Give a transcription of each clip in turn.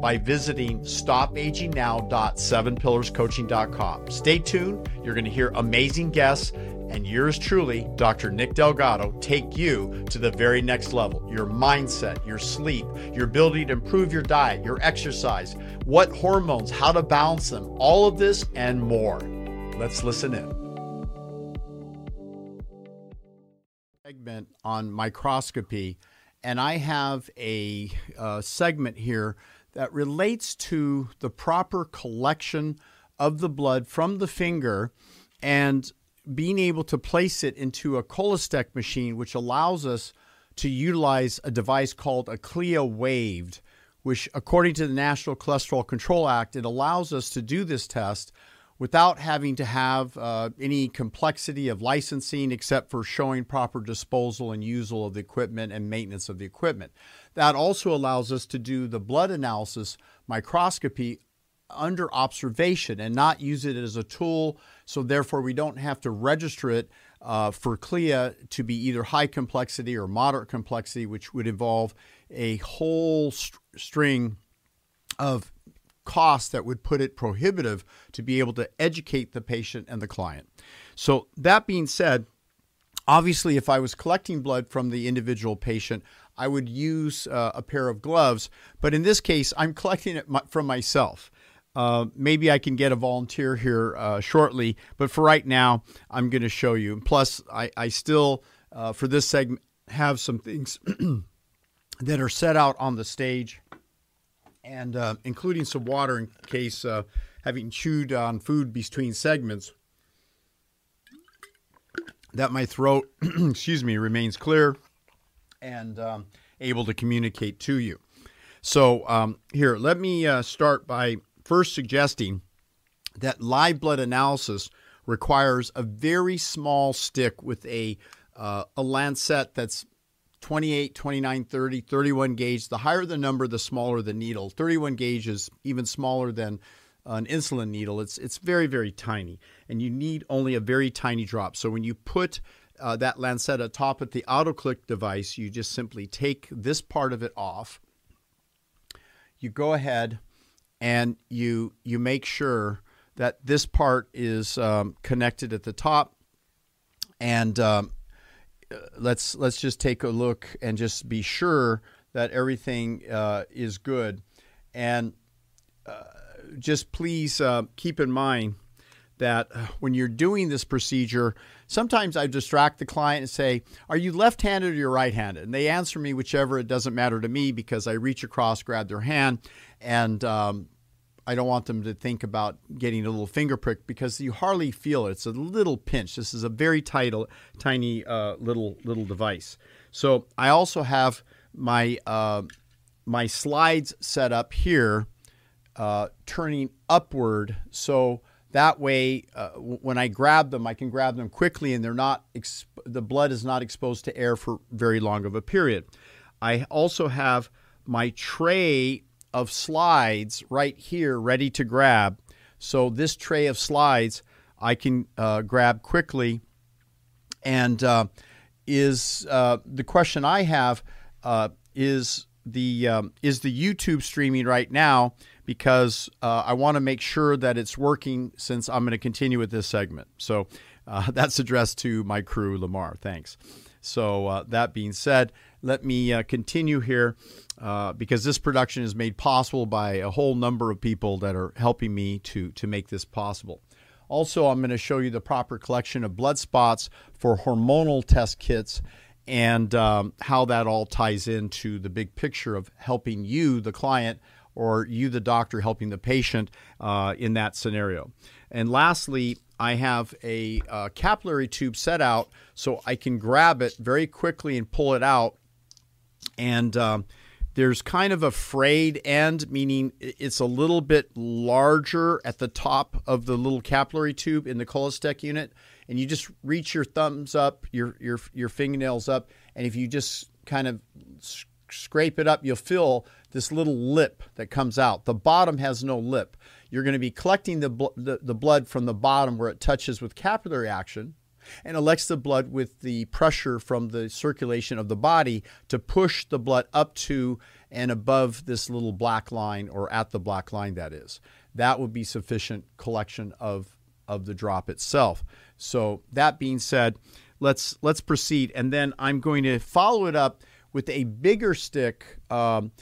by visiting stopagingnow.sevenpillarscoaching.com. Stay tuned. You're going to hear amazing guests and yours truly, Dr. Nick Delgado, take you to the very next level. Your mindset, your sleep, your ability to improve your diet, your exercise, what hormones, how to balance them, all of this and more. Let's listen in. Segment on microscopy, and I have a uh, segment here that relates to the proper collection of the blood from the finger and being able to place it into a Cholestech machine, which allows us to utilize a device called a CLIA Waived, which, according to the National Cholesterol Control Act, it allows us to do this test without having to have uh, any complexity of licensing except for showing proper disposal and usal of the equipment and maintenance of the equipment. That also allows us to do the blood analysis microscopy under observation and not use it as a tool. So, therefore, we don't have to register it uh, for CLIA to be either high complexity or moderate complexity, which would involve a whole st- string of costs that would put it prohibitive to be able to educate the patient and the client. So, that being said, obviously, if I was collecting blood from the individual patient, I would use uh, a pair of gloves. But in this case, I'm collecting it from myself. Uh, maybe I can get a volunteer here uh, shortly, but for right now, I'm going to show you. Plus, I, I still, uh, for this segment, have some things that are set out on the stage, and uh, including some water in case uh, having chewed on food between segments, that my throat, excuse me, remains clear and um, able to communicate to you. So, um, here, let me uh, start by first suggesting that live blood analysis requires a very small stick with a, uh, a lancet that's 28, 29, 30, 31 gauge. The higher the number, the smaller the needle. 31 gauge is even smaller than an insulin needle. It's, it's very, very tiny, and you need only a very tiny drop. So when you put uh, that lancet top at the AutoClick device, you just simply take this part of it off. You go ahead and you you make sure that this part is um, connected at the top. And um, let's let's just take a look and just be sure that everything uh, is good. And uh, just please uh, keep in mind that uh, when you're doing this procedure, sometimes I distract the client and say, Are you left handed or you're right handed? And they answer me whichever, it doesn't matter to me because I reach across, grab their hand, and um, I don't want them to think about getting a little finger prick because you hardly feel it. It's a little pinch. This is a very tight, tiny uh, little little device. So I also have my uh, my slides set up here, uh, turning upward. So that way, uh, when I grab them, I can grab them quickly, and they're not exp- the blood is not exposed to air for very long of a period. I also have my tray of slides right here, ready to grab. So this tray of slides I can uh, grab quickly, and uh, is uh, the question I have uh, is the um, is the YouTube streaming right now because uh, I want to make sure that it's working since I'm going to continue with this segment. So uh, that's addressed to my crew, Lamar. Thanks. So, uh, that being said, let me uh, continue here uh, because this production is made possible by a whole number of people that are helping me to, to make this possible. Also, I'm going to show you the proper collection of blood spots for hormonal test kits and um, how that all ties into the big picture of helping you, the client, or you, the doctor, helping the patient uh, in that scenario. And lastly, I have a uh, capillary tube set out so I can grab it very quickly and pull it out. And um, there's kind of a frayed end, meaning it's a little bit larger at the top of the little capillary tube in the Cholestech unit. And you just reach your thumbs up, your your your fingernails up, and if you just kind of scrape it up, you'll feel this little lip that comes out. The bottom has no lip. You're going to be collecting the, bl- the, the blood from the bottom where it touches with capillary action and elects the blood with the pressure from the circulation of the body to push the blood up to and above this little black line or at the black line that is. That would be sufficient collection of of the drop itself. So that being said let's let's proceed. And then i'm going to follow it up with a bigger stick um,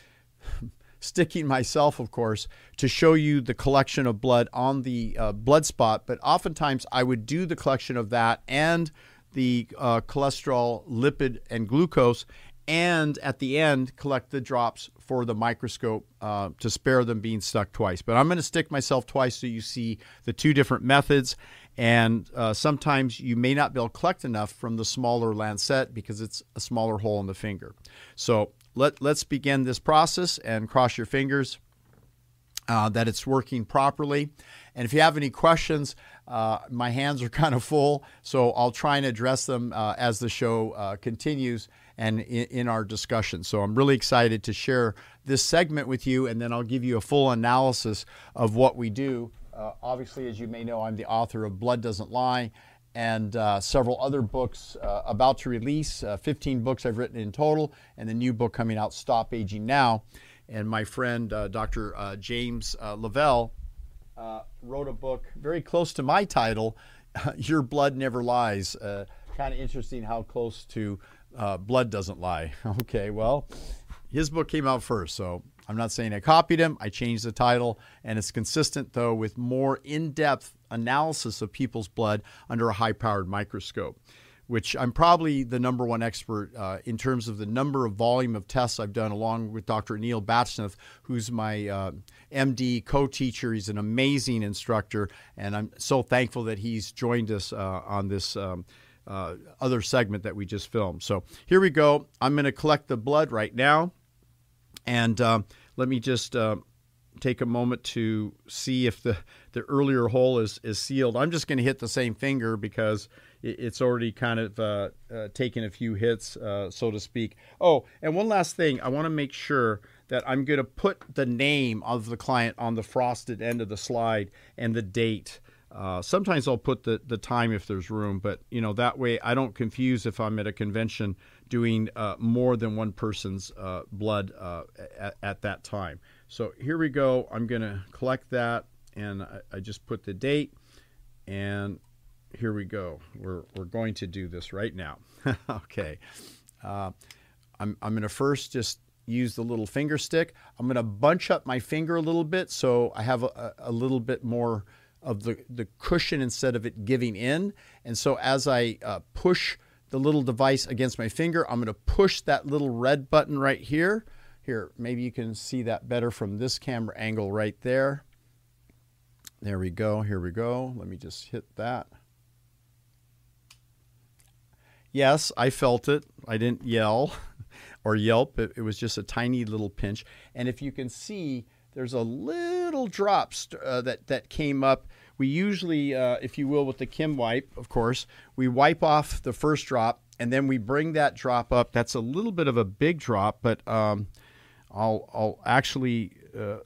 sticking myself, of course, to show you the collection of blood on the uh, blood spot. But oftentimes I would do the collection of that and the uh, cholesterol, lipid, and glucose, and at the end collect the drops for the microscope uh, to spare them being stuck twice. But I'm going to stick myself twice so you see the two different methods. And uh, sometimes you may not be able to collect enough from the smaller lancet because it's a smaller hole in the finger. So let, let's begin this process and cross your fingers uh, that it's working properly. And if you have any questions, uh, my hands are kind of full, so I'll try and address them uh, as the show uh, continues and in, in, our discussion. So I'm really excited to share this segment with you, and then I'll give you a full analysis of what we do. Uh, obviously, as you may know, I'm the author of Blood Doesn't Lie and uh, several other books uh, about to release. Uh, 15 books I've written in total, and the new book coming out, Stop Aging Now. And my friend uh, Dr. Uh, James uh, LaValle wrote a book very close to my title, Your Blood Never Lies. kind of interesting how close to Blood Doesn't Lie. okay, well, his book came out first, so I'm not saying I copied him. I changed the title, and it's consistent, though, with more in depth analysis of people's blood under a high powered microscope, which I'm probably the number one expert uh, in terms of the number of volume of tests I've done, along with Dr. Anil Bajnath, who's my uh, MD co teacher. He's an amazing instructor, and I'm so thankful that he's joined us uh, on this. Um, uh, other segment that we just filmed. So here we go. I'm going to collect the blood right now. And uh, let me just uh, take a moment to see if the, the earlier hole is, is sealed. I'm just going to hit the same finger because it, it's already kind of uh, uh, taken a few hits, uh, so to speak. Oh, and one last thing. I want to make sure that I'm going to put the name of the client on the frosted end of the slide and the date. Uh, sometimes I'll put the, the time if there's room, but you know that way I don't confuse if I'm at a convention doing uh, more than one person's uh, blood at, at, that time. So here we go. I'm going to collect that, and I, I, just put the date, and here we go. We're, we're going to do this right now. okay. Uh, I'm, I'm going to first just use the little finger stick. I'm going to bunch up my finger a little bit so I have a, a little bit more of the, the cushion instead of it giving in. And so as I uh, push the little device against my finger, I'm going to push that little red button right here. Here, maybe you can see that better from this camera angle right there. There we go. Here we go. Let me just hit that. Yes, I felt it. I didn't yell or yelp. It, it was just a tiny little pinch. And if you can see, there's a little drop uh, that that came up. We usually, uh, if you will, with the Kim wipe, of course, we wipe off the first drop and then we bring that drop up. That's a little bit of a big drop, but um, I'll I'll actually uh, uh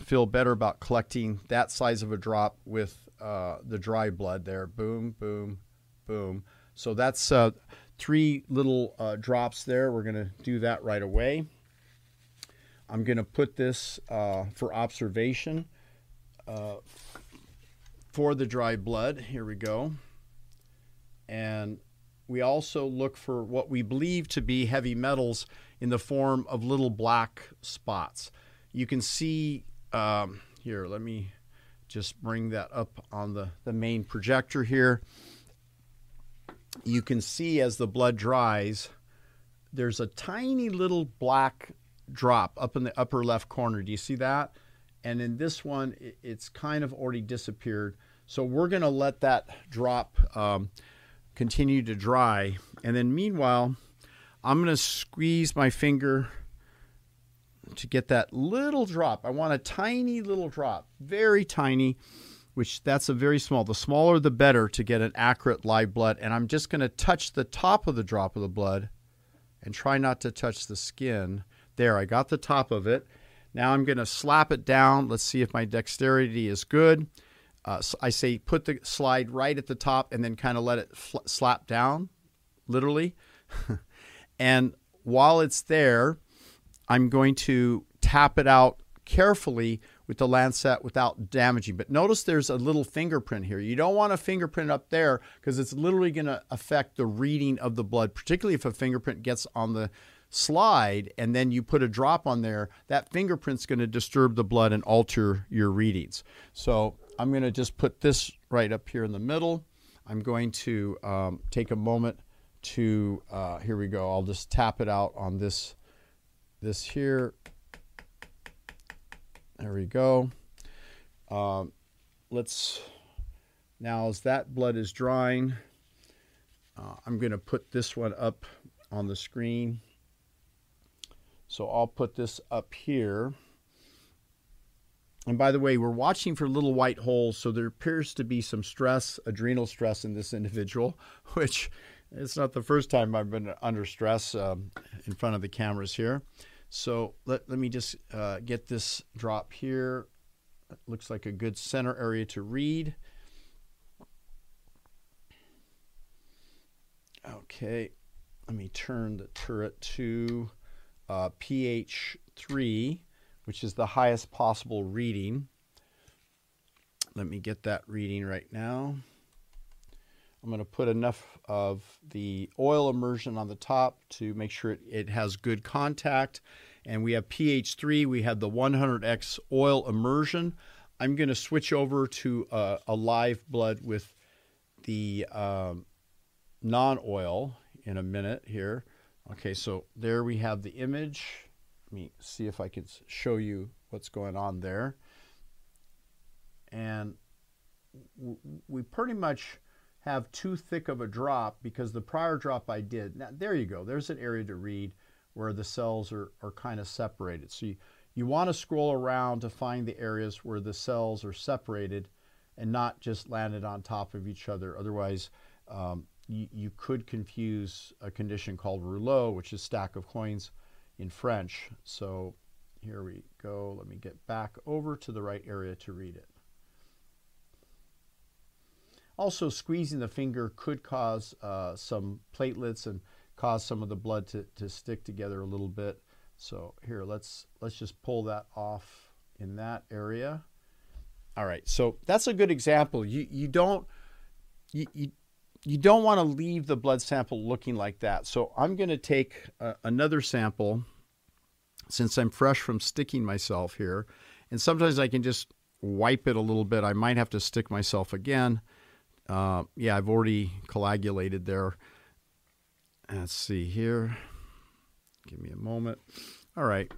feel better about collecting that size of a drop with uh, the dry blood there. Boom, boom, boom. So that's uh, three little drops there. We're going to do that right away. I'm going to put this uh, for observation uh, for the dry blood. Here we go. And we also look for what we believe to be heavy metals in the form of little black spots. You can see um, here, let me just bring that up on the, the main projector here. You can see as the blood dries, there's a tiny little black drop up in the upper left corner. Do you see that? And in this one, it's kind of already disappeared. So we're going to let that drop um, continue to dry. And then meanwhile, I'm going to squeeze my finger to get that little drop. I want a tiny little drop, very tiny, which that's a very small. The smaller the better to get an accurate live blood. And I'm just going to touch the top of the drop of the blood and try not to touch the skin. There, I got the top of it. Now I'm going to slap it down. Let's see if my dexterity is good. Uh, so I say put the slide right at the top and then kind of let it slap down, literally. and while it's there, I'm going to tap it out carefully with the lancet without damaging. But notice there's a little fingerprint here. You don't want a fingerprint up there because it's literally going to affect the reading of the blood, particularly if a fingerprint gets on the slide and then you put a drop on there, that fingerprint's going to disturb the blood and alter your readings. So I'm going to just put this right up here in the middle. I'm going to um, take a moment to, uh, here we go, I'll just tap it out on this, this here. There we go. Um, let's, now as that blood is drying, uh, I'm going to put this one up on the screen. So I'll put this up here. And by the way, we're watching for little white holes, so there appears to be some stress, adrenal stress in this individual, which it's not the first time I've been under stress um, in front of the cameras here. So let, let me just uh, get this drop here. It looks like a good center area to read. Okay, let me turn the turret to uh, pH 3, which is the highest possible reading. Let me get that reading right now. I'm going to put enough of the oil immersion on the top to make sure it, it has good contact. And we have pH 3, we have the 100x oil immersion. I'm going to switch over to uh, a live blood with the um, non oil in a minute here. Okay, so there we have the image. Let me see if I can show you what's going on there. And we pretty much have too thick of a drop because the prior drop I did, now there you go, there's an area to read where the cells are, are kind of separated. So you, you want to scroll around to find the areas where the cells are separated and not just landed on top of each other. Otherwise, um, you, you could confuse a condition called rouleau, which is stack of coins in French. So here we go. Let me get back over to the right area to read it. Also, squeezing the finger could cause uh, some platelets and cause some of the blood to, to stick together a little bit. So here, let's let's just pull that off in that area. All right, so that's a good example. You you don't you, you you don't want to leave the blood sample looking like that. So I'm going to take uh, another sample since I'm fresh from sticking myself here. And sometimes I can just wipe it a little bit. I might have to stick myself again. Uh, yeah, I've already coagulated there. Let's see here. Give me a moment. All right.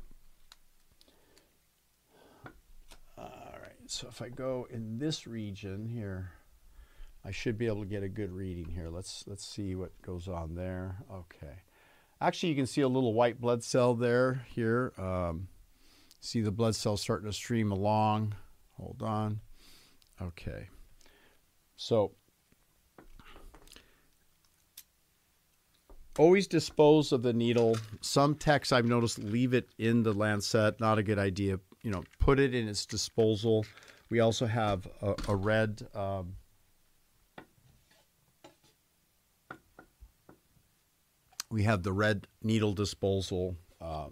All right. So if I go in this region here, I should be able to get a good reading here. Let's let's see what goes on there. Okay. Actually, you can see a little white blood cell there here. Um, see the blood cells starting to stream along. Hold on. Okay. So always dispose of the needle. Some techs I've noticed leave it in the lancet. Not a good idea. You know, put it in its disposal. We also have a, a red um, we have the red needle disposal uh,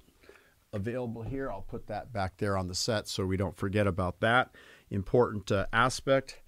available here. I'll put that back there on the set so we don't forget about that important uh, aspect.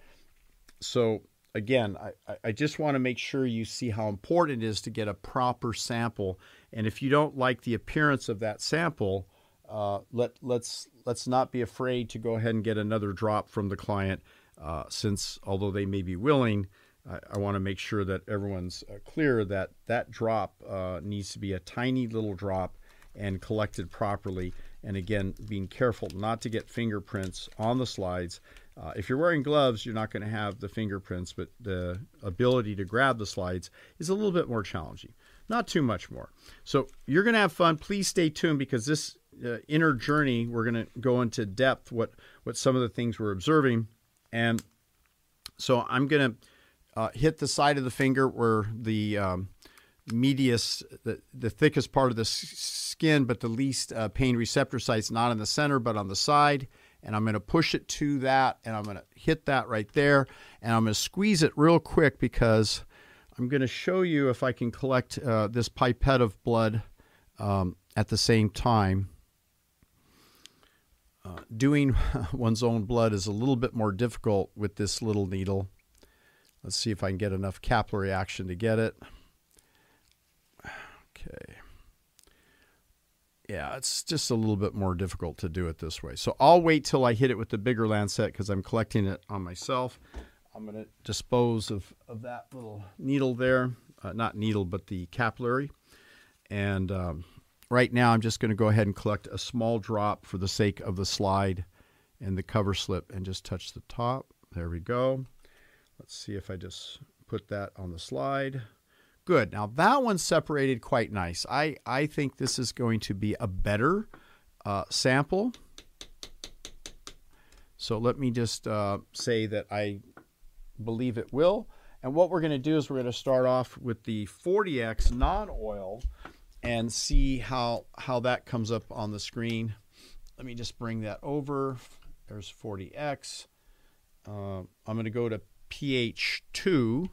So again, I, I just want to make sure you see how important it is to get a proper sample. And if you don't like the appearance of that sample, uh, let let's let's not be afraid to go ahead and get another drop from the client, uh, since although they may be willing, I, I want to make sure that everyone's uh, clear that that drop uh, needs to be a tiny little drop and collected properly. And again, being careful not to get fingerprints on the slides. Uh, if you're wearing gloves, you're not going to have the fingerprints, but the ability to grab the slides is a little bit more challenging. Not too much more. So you're going to have fun. Please stay tuned because this uh, inner journey, we're going to go into depth what what some of the things we're observing, and so I'm going to uh, hit the side of the finger where the um, medius, the, the thickest part of the skin, but the least uh, pain receptor site's not in the center, but on the side. And I'm going to push it to that, and I'm going to hit that right there, and I'm going to squeeze it real quick because I'm going to show you if I can collect uh, this pipette of blood um, at the same time. Uh, doing one's own blood is a little bit more difficult with this little needle. Let's see if I can get enough capillary action to get it. Okay. Yeah, it's just a little bit more difficult to do it this way. So I'll wait till I hit it with the bigger lancet because I'm collecting it on myself. I'm going to dispose of, of that little needle there. Uh, not needle, but the capillary. And um, right now I'm just going to go ahead and collect a small drop for the sake of the slide and the cover slip and just touch the top. There we go. Let's see if I just put that on the slide. Good. Now that one's separated quite nice. I, I think this is going to be a better uh, sample. So let me just uh, say that I believe it will. And what we're going to do is we're going to start off with the 40X non-oil and see how, how that comes up on the screen. Let me just bring that over. There's 40X. Uh, I'm going to go to pH2.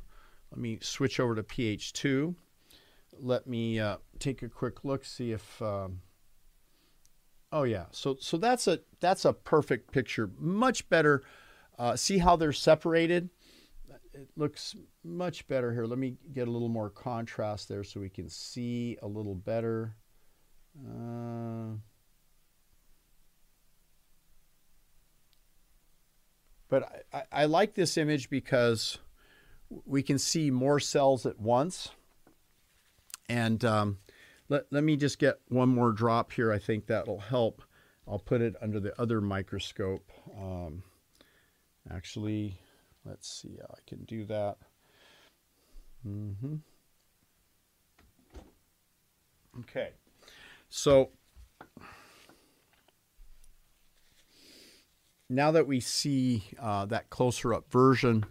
Let me switch over to pH2. Let me uh, take a quick look, see if. Um, oh yeah, so so that's a that's a perfect picture. Much better. Uh, see how they're separated. It looks much better here. Let me get a little more contrast there so we can see a little better. Uh, but I, I, like this image because we can see more cells at once. And um, let, let me just get one more drop here. I think that'll help. I'll put it under the other microscope. Um, actually, let's see how I can do that. Mm -hmm. Okay. So now that we see uh, that closer up version,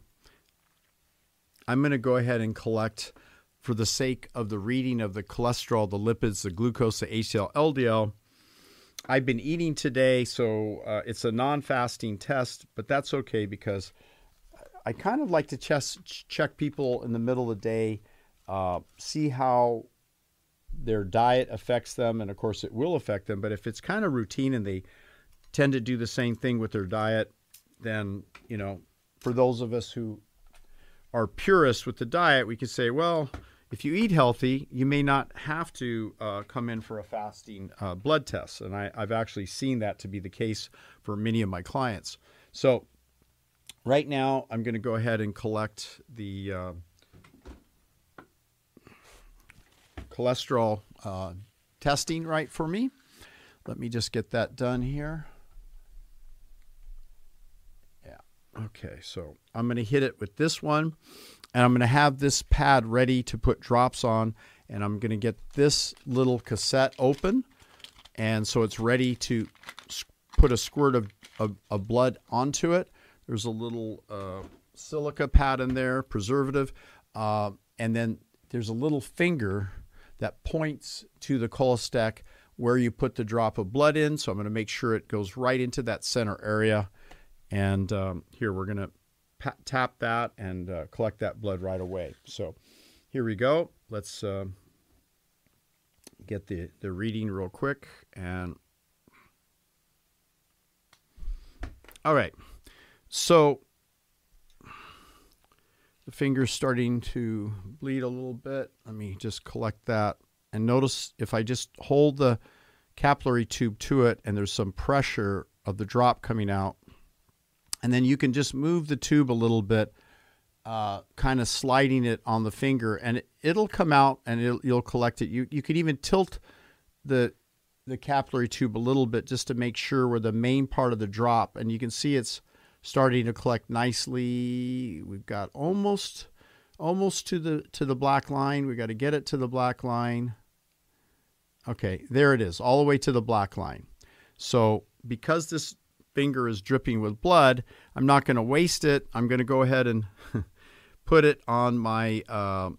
I'm going to go ahead and collect for the sake of the reading of the cholesterol, the lipids, the glucose, the HDL, LDL. I've been eating today, so uh, it's a non fasting test, but that's okay because I kind of like to ch- check people in the middle of the day, uh, see how their diet affects them. And of course, it will affect them, but if it's kind of routine and they tend to do the same thing with their diet, then, you know, for those of us who are purists with the diet, we could say, well, if you eat healthy, you may not have to uh, come in for a fasting uh, blood test. And I, have actually seen that to be the case for many of my clients. So, right now, I'm going to go ahead and collect the uh, cholesterol uh, testing right for me. Let me just get that done here. Okay, so I'm going to hit it with this one, and I'm going to have this pad ready to put drops on, and I'm going to get this little cassette open, and so it's ready to put a squirt of, of, of blood onto it. There's a little uh, silica pad in there, preservative, uh, and then there's a little finger that points to the Cholestech where you put the drop of blood in. So I'm going to make sure it goes right into that center area and um, here we're going to tap that and uh, collect that blood right away. So here we go. Let's uh, get the, the reading real quick. And all right. So the finger's starting to bleed a little bit. Let me just collect that. And notice if I just hold the capillary tube to it and there's some pressure of the drop coming out, and then you can just move the tube a little bit, uh, kind of sliding it on the finger, and it, will come out and you'll collect it. You you could even tilt the the capillary tube a little bit just to make sure where the main part of the drop, and you can see it's starting to collect nicely. We've got almost almost to the to the black line. We got to get it to the black line. Okay, there it is, all the way to the black line. So because this finger is dripping with blood, I'm not going to waste it. I'm going to go ahead and put it on my. Uh,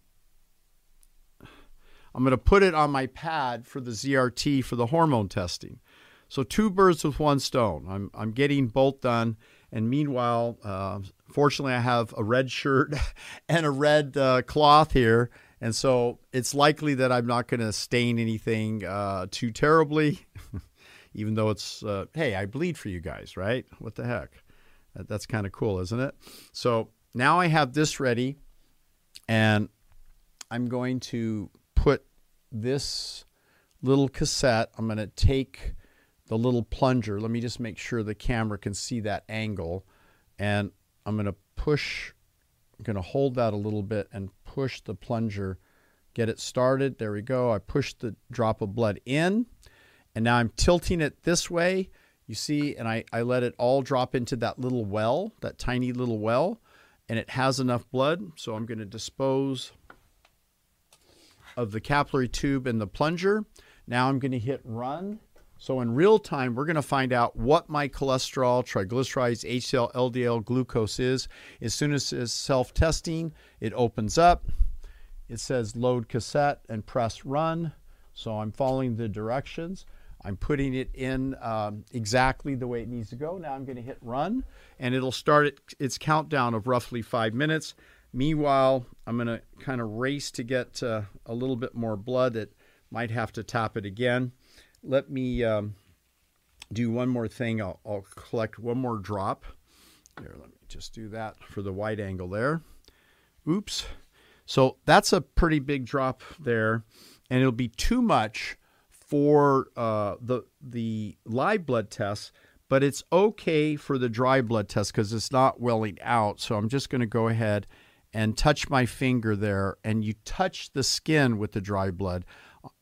I'm going to put it on my pad for the ZRT for the hormone testing. So two birds with one stone. I'm I'm getting both done, and meanwhile, uh, fortunately, I have a red shirt and a red uh, cloth here, and so it's likely that I'm not going to stain anything uh, too terribly. Even though it's uh, hey, I bleed for you guys, right? What the heck? That's kind of cool, isn't it? So now I have this ready, and I'm going to put this little cassette. I'm going to take the little plunger. Let me just make sure the camera can see that angle. And I'm going to push, I'm going to hold that a little bit and push the plunger, get it started. There we go. I push the drop of blood in. And now I'm tilting it this way. You see, and I, I let it all drop into that little well, that tiny little well, and it has enough blood. So I'm going to dispose of the capillary tube and the plunger. Now I'm going to hit run so in real time, we're going to find out what my cholesterol, triglycerides, HDL, LDL, glucose is. As soon as it's self-testing, it opens up. It says load cassette and press run. So I'm following the directions. I'm putting it in um, exactly the way it needs to go. Now I'm going to hit run, and it'll start it, its countdown of roughly five minutes. Meanwhile, I'm going to kind of race to get uh, a little bit more blood. that might have to tap it again let me um, do one more thing. I'll, I'll, collect one more drop. Here, let me just do that for the wide angle there. Oops. So that's a pretty big drop there, and it'll be too much for uh, the the live blood test, but it's okay for the dry blood test because it's not welling out. So I'm just going to go ahead and touch my finger there, and you touch the skin with the dry blood.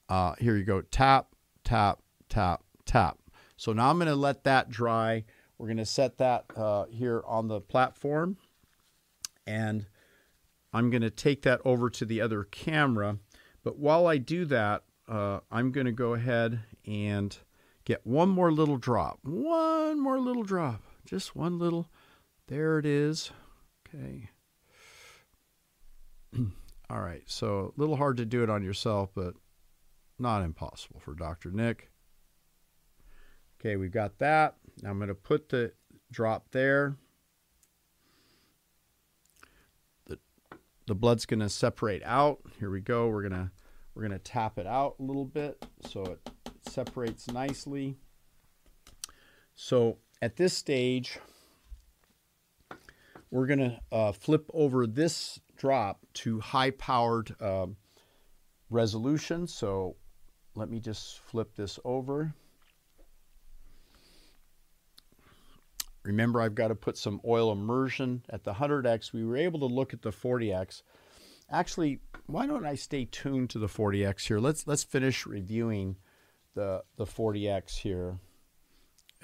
Uh, here you go. Tap, tap, tap, tap. So now I'm going to let that dry. We're going to set that uh, here on the platform. And I'm going to take that over to the other camera. But while I do that, uh, I'm going to go ahead and get one more little drop. One more little drop. Just one little. There it is. Okay. All right. So a little hard to do it on yourself, but not impossible for Dr. Nick. Okay, we've got that. Now I'm going to put the drop there. The, the blood's going to separate out. Here we go. We're going to we're going to tap it out a little bit so it, separates nicely. So at this stage, we're going to uh, flip over this drop to high powered uh, resolution. So let me just flip this over. Remember, I've got to put some oil immersion at the 100x. We were able to look at the 40x. Actually, why don't I stay tuned to the 40x here? Let's let's finish reviewing the the 40x here.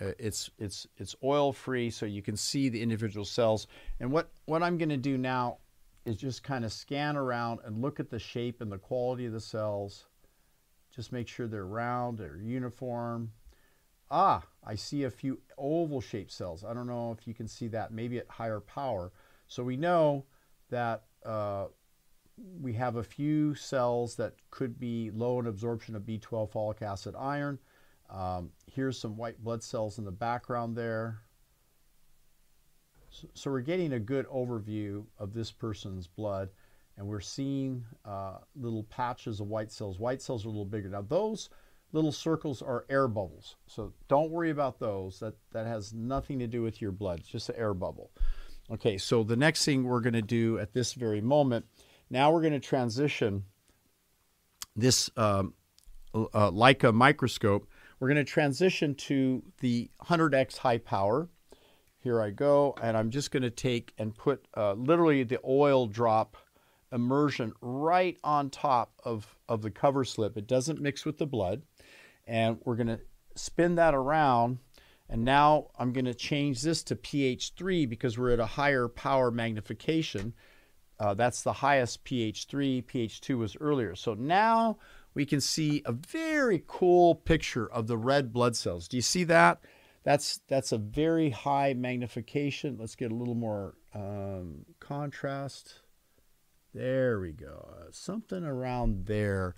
Uh, it's it's it's oil free, so you can see the individual cells. And what what I'm going to do now is just kind of scan around and look at the shape and the quality of the cells just make sure they're round, they're uniform. Ah, I see a few oval shaped cells. I don't know if you can see that, maybe at higher power. So we know that uh, we have a few cells that could be low in absorption of B12 folic acid iron. Um, here's some white blood cells in the background there. So, so, we're getting a good overview of this person's blood and we're seeing uh, little patches of white cells. White cells are a little bigger. Now those little circles are air bubbles, so don't worry about those. That, that has nothing to do with your blood. It's just an air bubble. Okay, so the next thing we're going to do at this very moment, now we're going to transition this um, uh, Leica microscope. We're going to transition to the 100x high power. Here I go, and I'm just going to take and put uh, literally the oil drop immersion right on top of, of the cover slip. It doesn't mix with the blood. And we're going to spin that around. And now I'm going to change this to pH 3 because we're at a higher power magnification. Uh, that's the highest pH 3. pH 2 was earlier. So now we can see a very cool picture of the red blood cells. Do you see that? That's that's a very high magnification. Let's get a little more um, contrast. There we go. Uh, something around there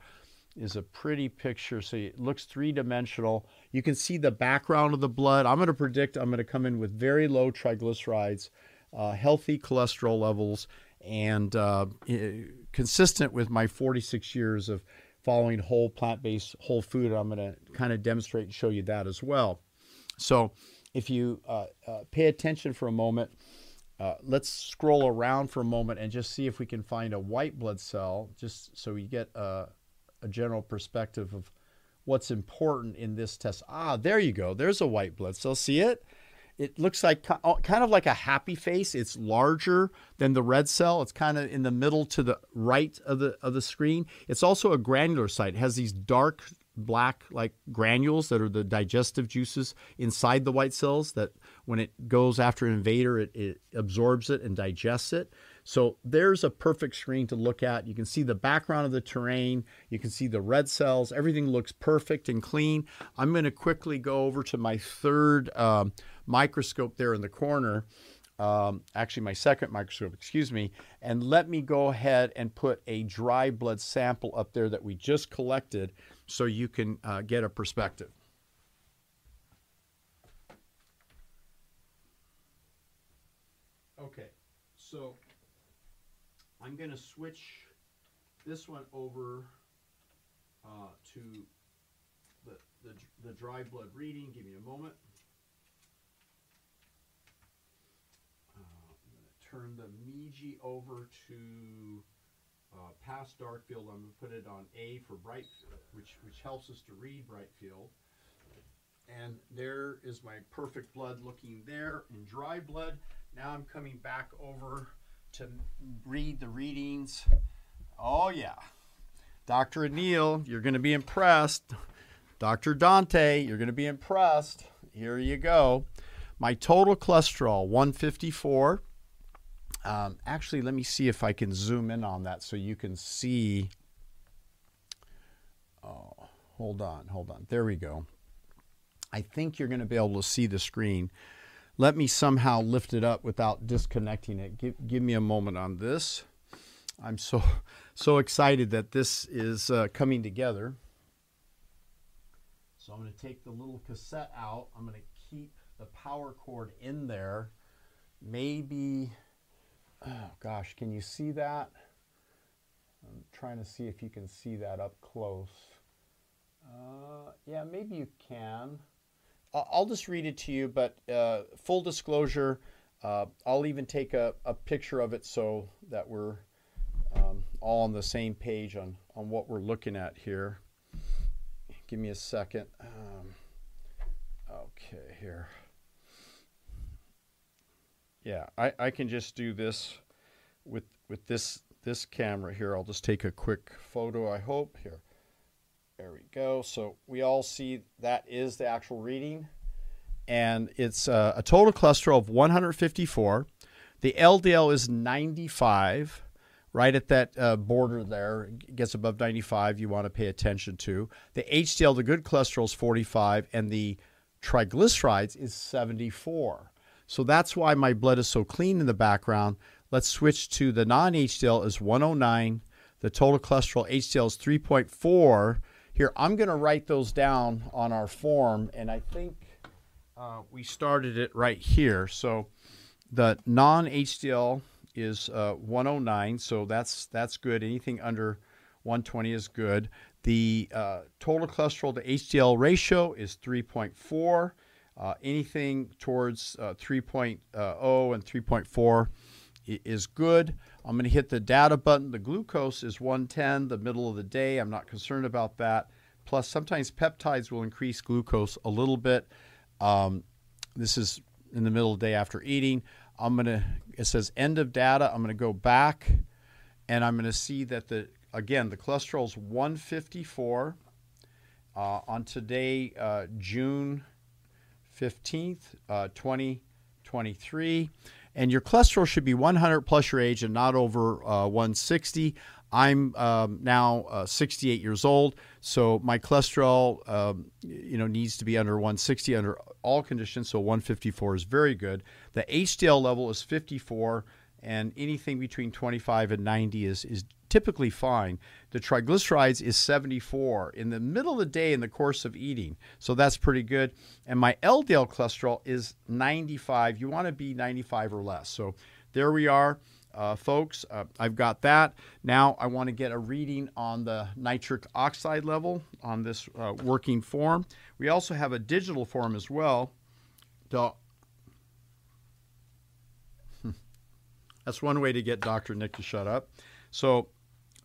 is a pretty picture. So it looks three dimensional. You can see the background of the blood. I'm going to predict I'm going to come in with very low triglycerides, uh, healthy cholesterol levels, and uh, consistent with my 46 years of following whole plant based whole food. I'm going to kind of demonstrate and show you that as well. So if you uh, uh, pay attention for a moment, uh, let's scroll around for a moment and just see if we can find a white blood cell, just so we get a, a general perspective of what's important in this test. Ah, there you go. There's a white blood cell. See it? It looks like kind of like a happy face. It's larger than the red cell. It's kind of in the middle to the right of the of the screen. It's also a granulocyte. It has these dark black like granules that are the digestive juices inside the white cells that when it goes after an invader it, it absorbs it and digests it so there's a perfect screen to look at you can see the background of the terrain you can see the red cells everything looks perfect and clean i'm going to quickly go over to my third um, microscope there in the corner um, actually my second microscope, excuse me, and let me go ahead and put a dry blood sample up there that we just collected so you can uh, get a perspective. Okay, so I'm going to switch this one over uh, to the, the, the dry blood reading. Give me a moment. Turn the Meiji over to uh, past dark field. I'm going to put it on A for bright, which, which helps us to read bright field. And there is my perfect blood looking there in dry blood. Now I'm coming back over to read the readings. Oh, yeah. Dr. Anil, you're going to be impressed. Dr. Dante, you're going to be impressed. Here you go. My total cholesterol, 154. Um, actually, let me see if I can zoom in on that so you can see. Oh, hold on, hold on. There we go. I think you're going to be able to see the screen. Let me somehow lift it up without disconnecting it. Give, give me a moment on this. I'm so so excited that this is uh, coming together. So I'm going to take the little cassette out. I'm going to keep the power cord in there. Maybe Oh gosh, can you see that? I'm trying to see if you can see that up close. Uh, yeah, maybe you can. I'll just read it to you, but uh, full disclosure, uh, I'll even take a, a, picture of it so that we're um, all on the same page on, on what we're looking at here. Give me a second. Um, okay, here. Yeah, I, I can just do this with with this this camera here. I'll just take a quick photo, I hope. Here. There we go. So we all see that is the actual reading. And it's uh, a total cholesterol of 154. The LDL is 95, right at that uh, border there. It gets above 95, you want to pay attention to. The HDL, the good cholesterol, is 45, and the triglycerides is 74. So that's why my blood is so clean in the background. Let's switch to the non HDL is 109. The total cholesterol HDL is 3.4. Here, I'm going to write those down on our form, and I think uh, we started it right here. So the non HDL is uh, 109, so that's that's good. Anything under 120 is good. The uh, total cholesterol to HDL ratio is 3.4. Uh, anything towards uh, 3.0 and 3.4 is good. I'm going to hit the data button. The glucose is 110, the middle of the day. I'm not concerned about that. Plus, sometimes peptides will increase glucose a little bit. Um, this is in the middle of the day after eating. I'm going to, it says end of data. I'm going to go back and I'm going to see that the, again, the cholesterol is 154 uh, on today, uh, June 15th, uh, 2023. And your cholesterol should be 100 plus your age and not over uh, 160. I'm um, now uh, 68 years old, so my cholesterol, um, you know, needs to be under 160 under all conditions. So 154 is very good. The HDL level is 54, and anything between 25 and 90 is is typically fine. The triglycerides is 74 in the middle of the day in the course of eating, so that's pretty good. And my LDL cholesterol is 95. You want to be 95 or less. So there we are. Uh, folks, uh, I've got that. Now I want to get a reading on the nitric oxide level on this uh, working form. We also have a digital form as well. That's one way to get Dr. Nick to shut up. So,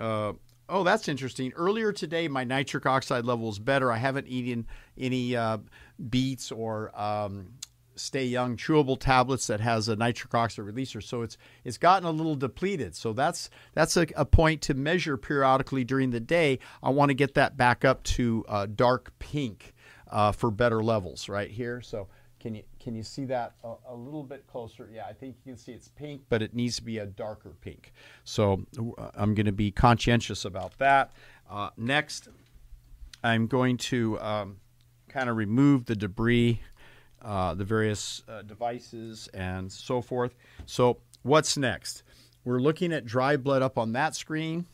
uh, oh, that's interesting. Earlier today, my nitric oxide level is better. I haven't eaten any uh, beets or um, Stay Young chewable tablets that has a nitric oxide releaser. So it's it's gotten a little depleted. So that's that's a, a point to measure periodically during the day. I want to get that back up to uh, dark pink uh, for better levels right here. So can you can you see that a, a, little bit closer? Yeah, I think you can see it's pink, but it needs to be a darker pink. So uh, I'm going to be conscientious about that. Uh, next, I'm going to um, kind of remove the debris uh, the various uh, devices and so forth. So, what's next? We're looking at dry blood up on that screen.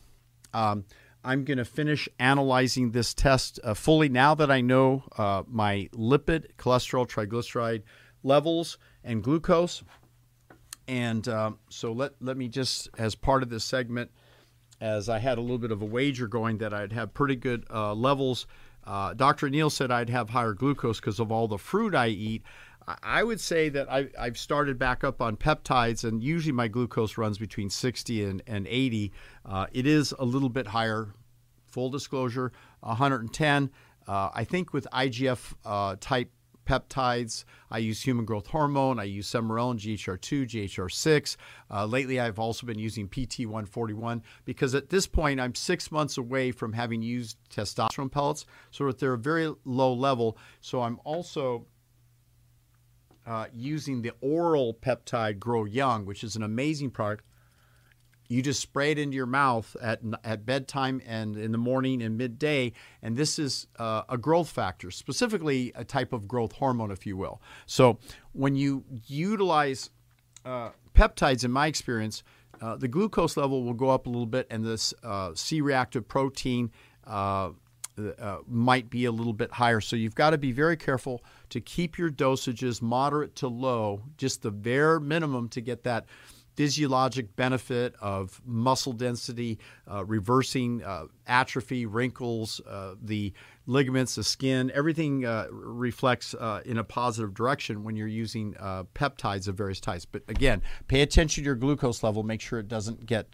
Um, I'm going to finish analyzing this test uh, fully now that I know uh, my lipid, cholesterol, triglyceride levels, and glucose. And um, so let, let me just, as part of this segment, as I had a little bit of a wager going that I'd have pretty good uh, levels uh, Dr. Neal said I'd have higher glucose because of all the fruit I eat. I would say that I, have started back up on peptides, and usually my glucose runs between 60 and, and 80. Uh, it is a little bit higher, full disclosure, 110. Uh, I think with IGF uh, type peptides. I use human growth hormone. I use Sermorelin, GHR2, GHR6. Uh, lately, I've also been using PT141 because at this point, I'm six months away from having used testosterone pellets. So they're a very low level. So I'm also uh, using the oral peptide Grow Young, which is an amazing product you just spray it into your mouth at, at bedtime and in the morning and midday. And this is uh, a growth factor, specifically a type of growth hormone, if you will. So when you utilize uh, peptides, in my experience, uh, the glucose level will go up a little bit, and this uh, C reactive protein uh, might be a little bit higher. So you've got to be very careful to keep your dosages moderate to low, just the bare minimum to get that physiologic benefit of muscle density, uh, reversing uh, atrophy, wrinkles, uh, the ligaments, the skin, everything uh, reflects uh, in a positive direction when you're using uh, peptides of various types. But again, pay attention to your glucose level. Make sure it doesn't get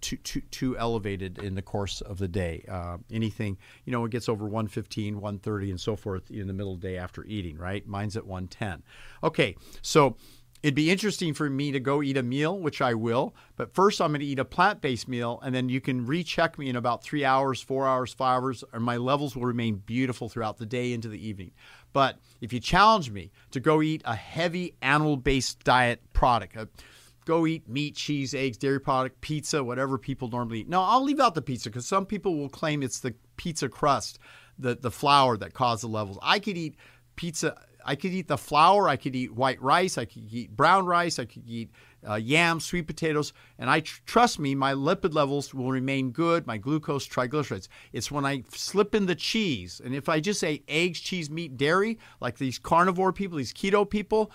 too, too, too elevated in the course of the day. anything, you know, it gets over 115, 130, and so forth in the middle of the day after eating, right? Mine's at 110. Okay, so It'd be interesting for me to go eat a meal, which I will, but first I'm going to eat a plant based meal, and then you can recheck me in about three hours, four hours, five hours, and my levels will remain beautiful throughout the day into the evening. But if you challenge me to go eat a heavy animal based diet product, uh, go eat meat, cheese, eggs, dairy product, pizza, whatever people normally eat. No, I'll leave out the pizza because some people will claim it's the pizza crust, the, the flour that caused the levels. I could eat pizza I could eat the flour, I could eat white rice, I could eat brown rice, I could eat uh, yams, sweet potatoes, and I tr- trust me, my lipid levels will remain good, my glucose, triglycerides. It's when I slip in the cheese, and if I just ate eggs, cheese, meat, dairy, like these carnivore people, these keto people,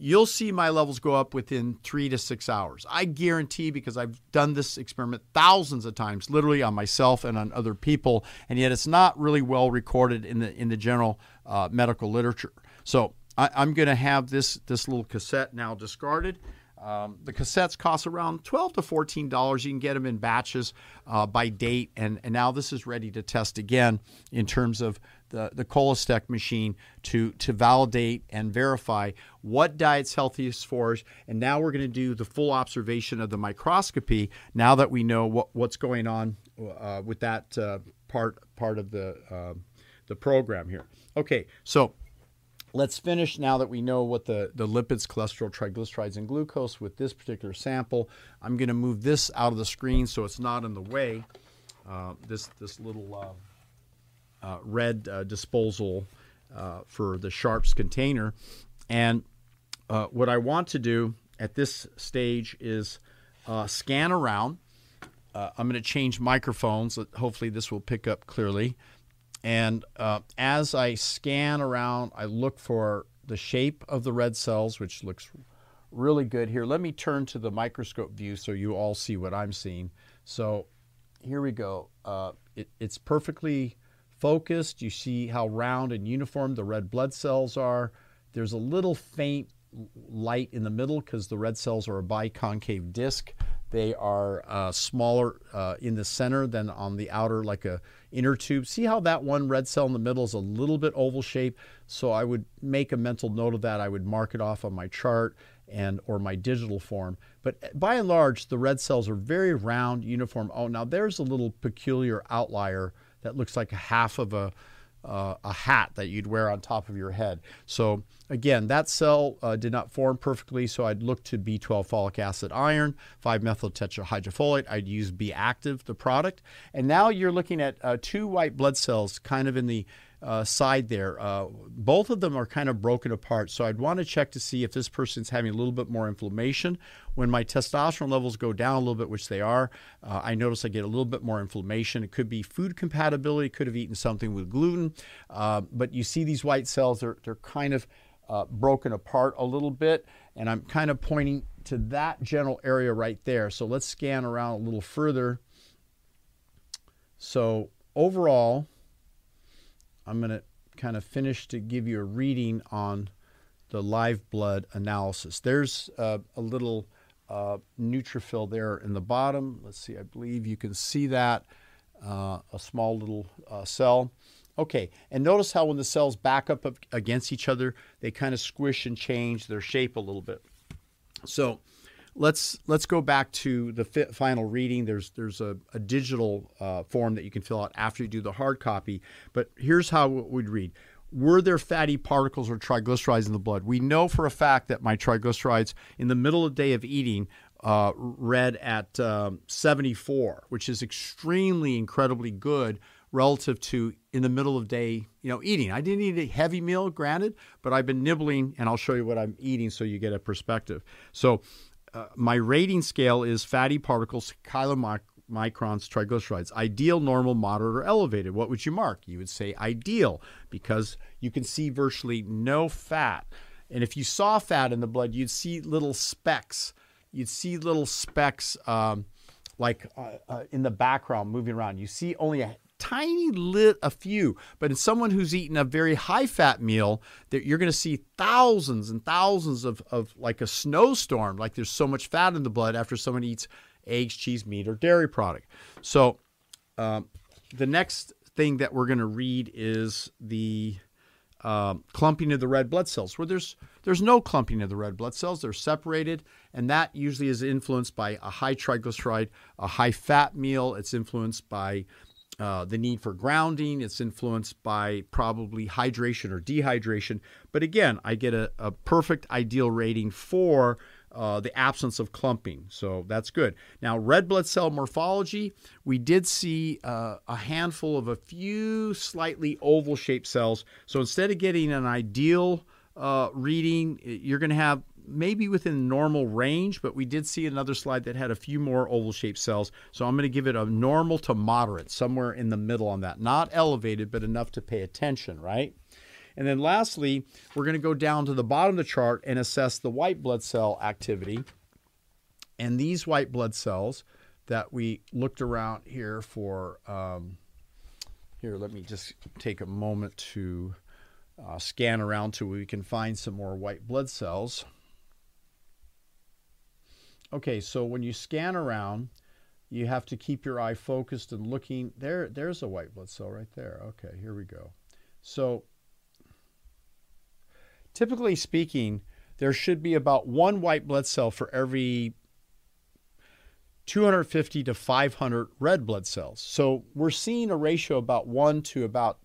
you'll see my levels go up within three to six hours. I guarantee because I've done this experiment thousands of times, literally on myself and on other people, and yet it's not really well recorded in the in the general uh, medical literature. So I, am going to have this this little cassette now discarded. Um, the cassettes cost around twelve to fourteen dollars. You can get them in batches uh, by date, and, and now this is ready to test again in terms of the the Cholestech machine to to validate and verify what diet's healthiest for us. And now we're going to do the full observation of the microscopy. Now that we know what what's going on uh, with that uh, part part of the uh, the program here. Okay, so let's finish now that we know what the, the lipids, cholesterol, triglycerides, and glucose with this particular sample. I'm going to move this out of the screen so it's not in the way. Uh, this this little uh, uh, red uh, disposal uh, for the Sharps container. And uh, what I want to do at this stage is scan around. I'm going to change microphones. Hopefully, this will pick up clearly. And uh, as I scan around, I look for the shape of the red cells, which looks really good here. Let me turn to the microscope view so you all see what I'm seeing. So here we go. Uh, it, it's perfectly focused. You see how round and uniform the red blood cells are. There's a little faint light in the middle because the red cells are a biconcave disc. They are uh, smaller uh, in the center than on the outer, like a inner tube. See how that one red cell in the middle is a little bit oval shaped. So I would make a mental note of that. I would mark it off on my chart and or my digital form. But by and large, the red cells are very round, uniform. Oh, now there's a little peculiar outlier that looks like a half of a uh, a hat that you'd wear on top of your head. So again, that cell uh, did not form perfectly, so I'd look to B12 folic acid iron, 5-methyl tetrahydrofolate. I'd use B active, the product. And now you're looking at uh, two white blood cells kind of in the uh, side there. Uh, both of them are kind of broken apart. So I'd want to check to see if this person's having a little bit more inflammation. When my testosterone levels go down a little bit, which they are, uh, I notice I get a little bit more inflammation. It could be food compatibility, could have eaten something with gluten. Uh, but you see these white cells, they're, they're kind of uh, broken apart a little bit. And I'm kind of pointing to that general area right there. So let's scan around a little further. So overall, I'm going to kind of finish to give you a reading on the live blood analysis. There's uh, a little uh, neutrophil there in the bottom. Let's see, I believe you can see that, uh, a small little uh, cell. Okay, and notice how when the cells back up against each other, they kind of squish and change their shape a little bit. So let's let's go back to the final reading. There's there's a, a digital uh, form that you can fill out after you do the hard copy. But here's how would read: Were there fatty particles or triglycerides in the blood? We know for a fact that my triglycerides in the middle of the day of eating uh, read at um, 74, which is extremely incredibly good relative to in the middle of day, you know, eating. I didn't eat a heavy meal, granted, but I've been nibbling, and I'll show you what I'm eating so you get a perspective. So uh, my rating scale is fatty particles, chylomicrons, triglycerides. Ideal, normal, moderate, or elevated. What would you mark? You would say ideal because you can see virtually no fat. And if you saw fat in the blood, you'd see little specks. You'd see little specks um, like uh, uh, in the background moving around. You see only a tiny lit a few but in someone who's eaten a very high fat meal that you're going to see thousands and thousands of, of like a snowstorm like there's so much fat in the blood after someone eats eggs cheese meat or dairy product. So um, the next thing that we're going to read is the um, clumping of the red blood cells where there's there's no clumping of the red blood cells. They're separated and that usually is influenced by a high triglyceride a high fat meal. It's influenced by uh, the need for grounding. It's influenced by probably hydration or dehydration. But again, I get a, a perfect ideal rating for uh, the absence of clumping. So that's good. Now, red blood cell morphology, we did see uh, a handful of a few slightly oval shaped cells. So instead of getting an ideal uh, reading, you're going to have maybe within normal range, but we did see another slide that had a few more oval shaped cells. So I'm going to give it a normal to moderate, somewhere in the middle on that. Not elevated, but enough to pay attention, right? And then lastly, we're going to go down to the bottom of the chart and assess the white blood cell activity. And these white blood cells that we looked around here for, um, here, let me just take a moment to uh, scan around till we can find some more white blood cells. Okay, so when you scan around, you have to keep your eye focused and looking. There, there's a white blood cell right there. Okay, here we go. So, typically speaking, there should be about one white blood cell for every 250 to 500 red blood cells. So, we're seeing a ratio about one to about,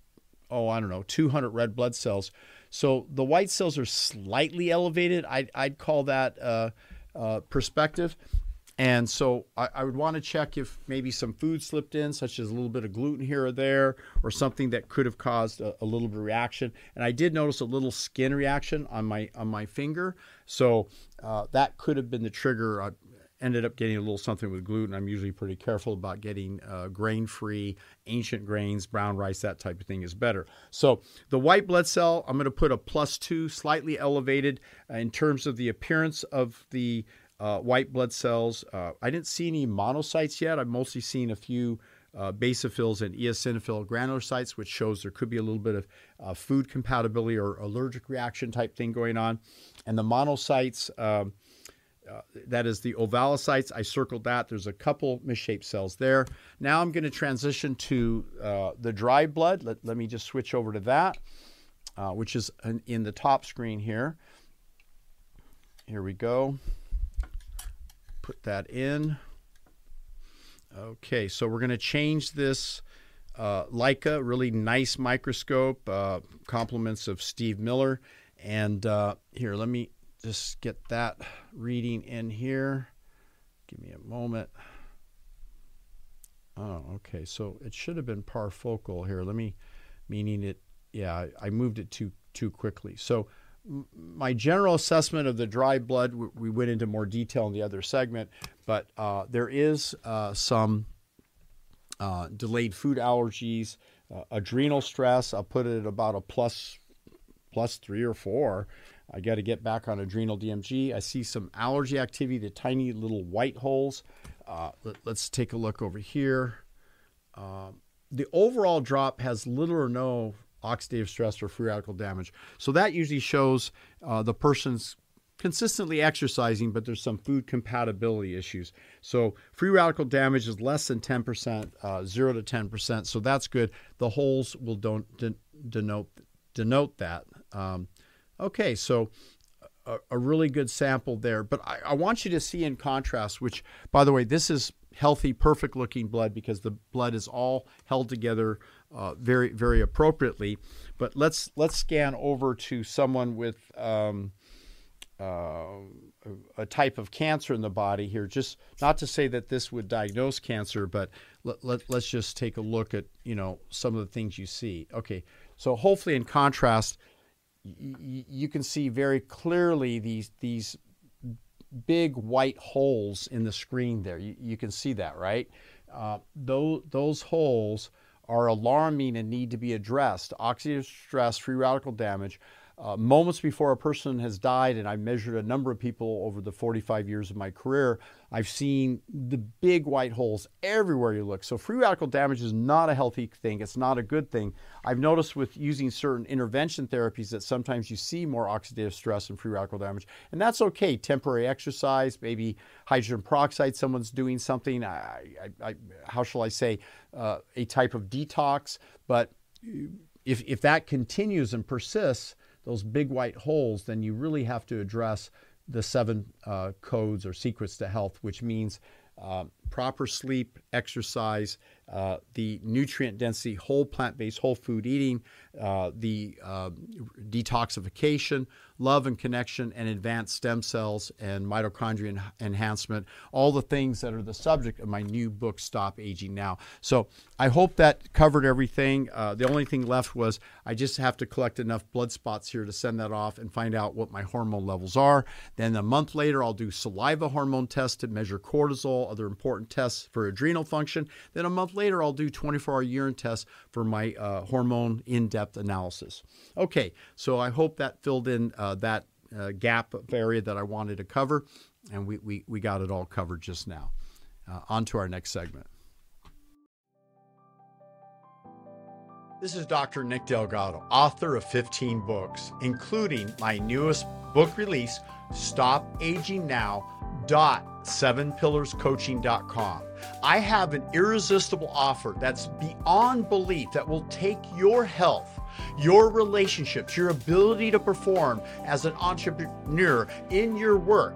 oh, I don't know, 200 red blood cells. So the white cells are slightly elevated. I'd, I'd call that uh, uh, perspective. And so I, I would want to check if maybe some food slipped in, such as a little bit of gluten here or there, or something that could have caused a, a little bit of reaction. And I did notice a little skin reaction on my on my finger, so uh, that could have been the trigger. I ended up getting a little something with gluten. I'm usually pretty careful about getting uh, grain-free, ancient grains, brown rice, that type of thing is better. So the white blood cell, I'm going to put a plus two, slightly elevated uh, in terms of the appearance of the uh, white blood cells. Uh, I didn't see any monocytes yet. I've mostly seen a few uh, basophils and eosinophil granulocytes, which shows there could be a little bit of uh, food compatibility or allergic reaction type thing going on. And the monocytes, um, uh, that is the ovalocytes. I circled that. There's a couple misshaped cells there. Now I'm going to transition to uh, the dry blood. Let, let me just switch over to that, which is in, in the top screen here. Here we go put that in. Okay, so we're going to change this uh, Leica, really nice microscope, uh, compliments of Steve Miller. And uh, here, let me just get that reading in here. Give me a moment. Oh, okay. So it should have been parfocal here. Let me, meaning it, yeah, I moved it too too quickly. So my general assessment of the dry blood, we went into more detail in the other segment, but uh, there is uh, some uh, delayed food allergies, uh, adrenal stress. I'll put it at about a plus, plus three or four. I got to get back on adrenal DMG. I see some allergy activity, the tiny little white holes. Uh, let, us take a look over here. Um, the overall drop has little or no oxidative stress or free radical damage. So that usually shows uh, the person's consistently exercising, but there's some food compatibility issues. So free radical damage is less than 10%, uh, 0 to 10%. So that's good. The holes will don't de- denote denote that. Um, okay, so a, a, really good sample there. But I, I want you to see in contrast, which, by the way, this is healthy, perfect looking blood because the blood is all held together uh, very very appropriately. But let's let's scan over to someone with um, uh, a type of cancer in the body here. Just not to say that this would diagnose cancer, but let, let, let's just take a look at you know some of the things you see. Okay, so hopefully in contrast, you can see very clearly these these big white holes in the screen there. You, you can see that, right? Uh, those, those holes are alarming and need to be addressed. Oxidative stress, free radical damage, uh, moments before a person has died, and I've measured a number of people over the 45 years of my career, I've seen the big white holes everywhere you look. So, free radical damage is not a healthy thing, it's not a good thing. I've noticed with using certain intervention therapies that sometimes you see more oxidative stress and free radical damage, and that's okay. Temporary exercise, maybe hydrogen peroxide, someone's doing something, I, I, I, how shall I say, uh, a type of detox, but if, if that continues and persists, those big white holes, then you really have to address the seven uh, codes or secrets to health, which means uh, proper sleep, exercise, uh, the nutrient density, whole plant based, whole food eating, uh, the uh, detoxification, love and connection, and advanced stem cells and mitochondrial enhancement, all the things that are the subject of my new book, Stop Aging Now. So I hope that covered everything. Uh, the only thing left was I just have to collect enough blood spots here to send that off and find out what my hormone levels are. Then a month later, I'll do saliva hormone tests to measure cortisol, other important tests for adrenal function. Then a month later, I'll do 24 hour urine tests for my uh, hormone in depth analysis. Okay, so I hope that filled in uh, that uh, gap of area that I wanted to cover, and we, we, we got it all covered just now. Uh, on to our next segment. This is Dr. Nick Delgado, author of 15 books, including my newest book release, Stop Aging Now. Dot sevenpillarscoaching.com. I have an irresistible offer that's beyond belief that will take your health, your relationships, your ability to perform as an entrepreneur in your work.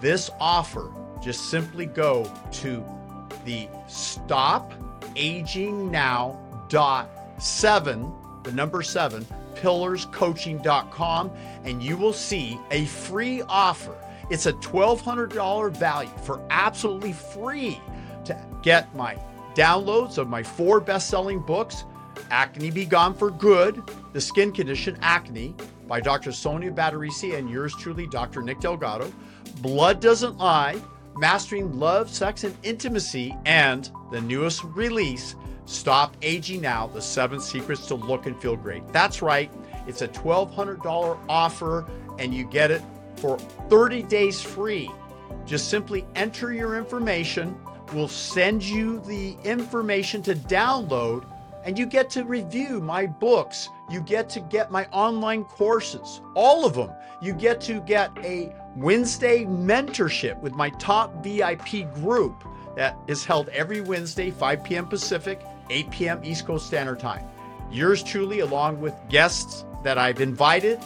This offer, just simply go to the stop aging now dot seven, the number seven, pillarscoaching.com and you will see a free offer. It's a $1,200 value for absolutely free to get my downloads of my four best selling books Acne Be Gone for Good, The Skin Condition Acne by Dr. Sonia Badarisi and yours truly, Dr. Nick Delgado, Blood Doesn't Lie, Mastering Love, Sex, and Intimacy, and the newest release, Stop Aging Now The Seven Secrets to Look and Feel Great. That's right, it's a $1,200 offer, and you get it for 30 days free. Just simply enter your information. We'll send you the information to download, and you get to review my books. You get to get my online courses, all of them. You get to get a Wednesday mentorship with my top VIP group that is held every Wednesday, 5 p.m. Pacific, 8 p.m. East Coast Standard Time. Yours truly, along with guests that I've invited,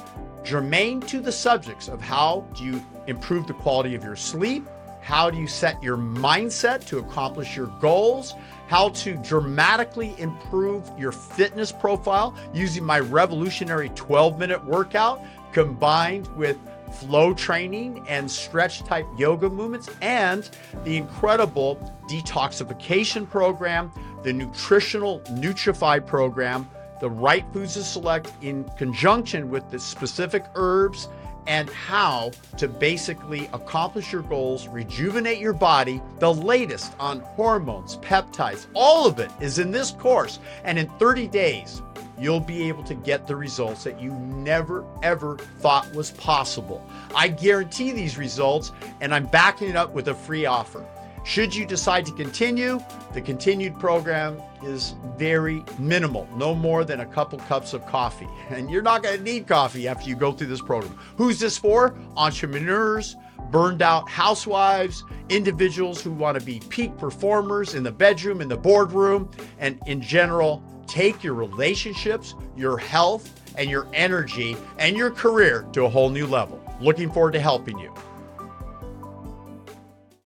germane to the subjects of how do you improve the quality of your sleep, how do you set your mindset to accomplish your goals, how to dramatically improve your fitness profile using my revolutionary 12 minute workout combined with flow training and stretch type yoga movements, and the incredible detoxification program, the nutritional Nutrify program, the right foods to select in conjunction with the specific herbs and how to basically accomplish your goals, rejuvenate your body. The latest on hormones, peptides, all of it is in this course. And in 30 days, you'll be able to get the results that you never ever thought was possible. I guarantee these results, and I'm backing it up with a free offer. Should you decide to continue, the continued program is very minimal, no more than a couple cups of coffee. And you're not going to need coffee after you go through this program. Who's this for? Entrepreneurs, burned out housewives, individuals who want to be peak performers in the bedroom, in the boardroom, and in general, take your relationships, your health, and your energy and your career to a whole new level. Looking forward to helping you.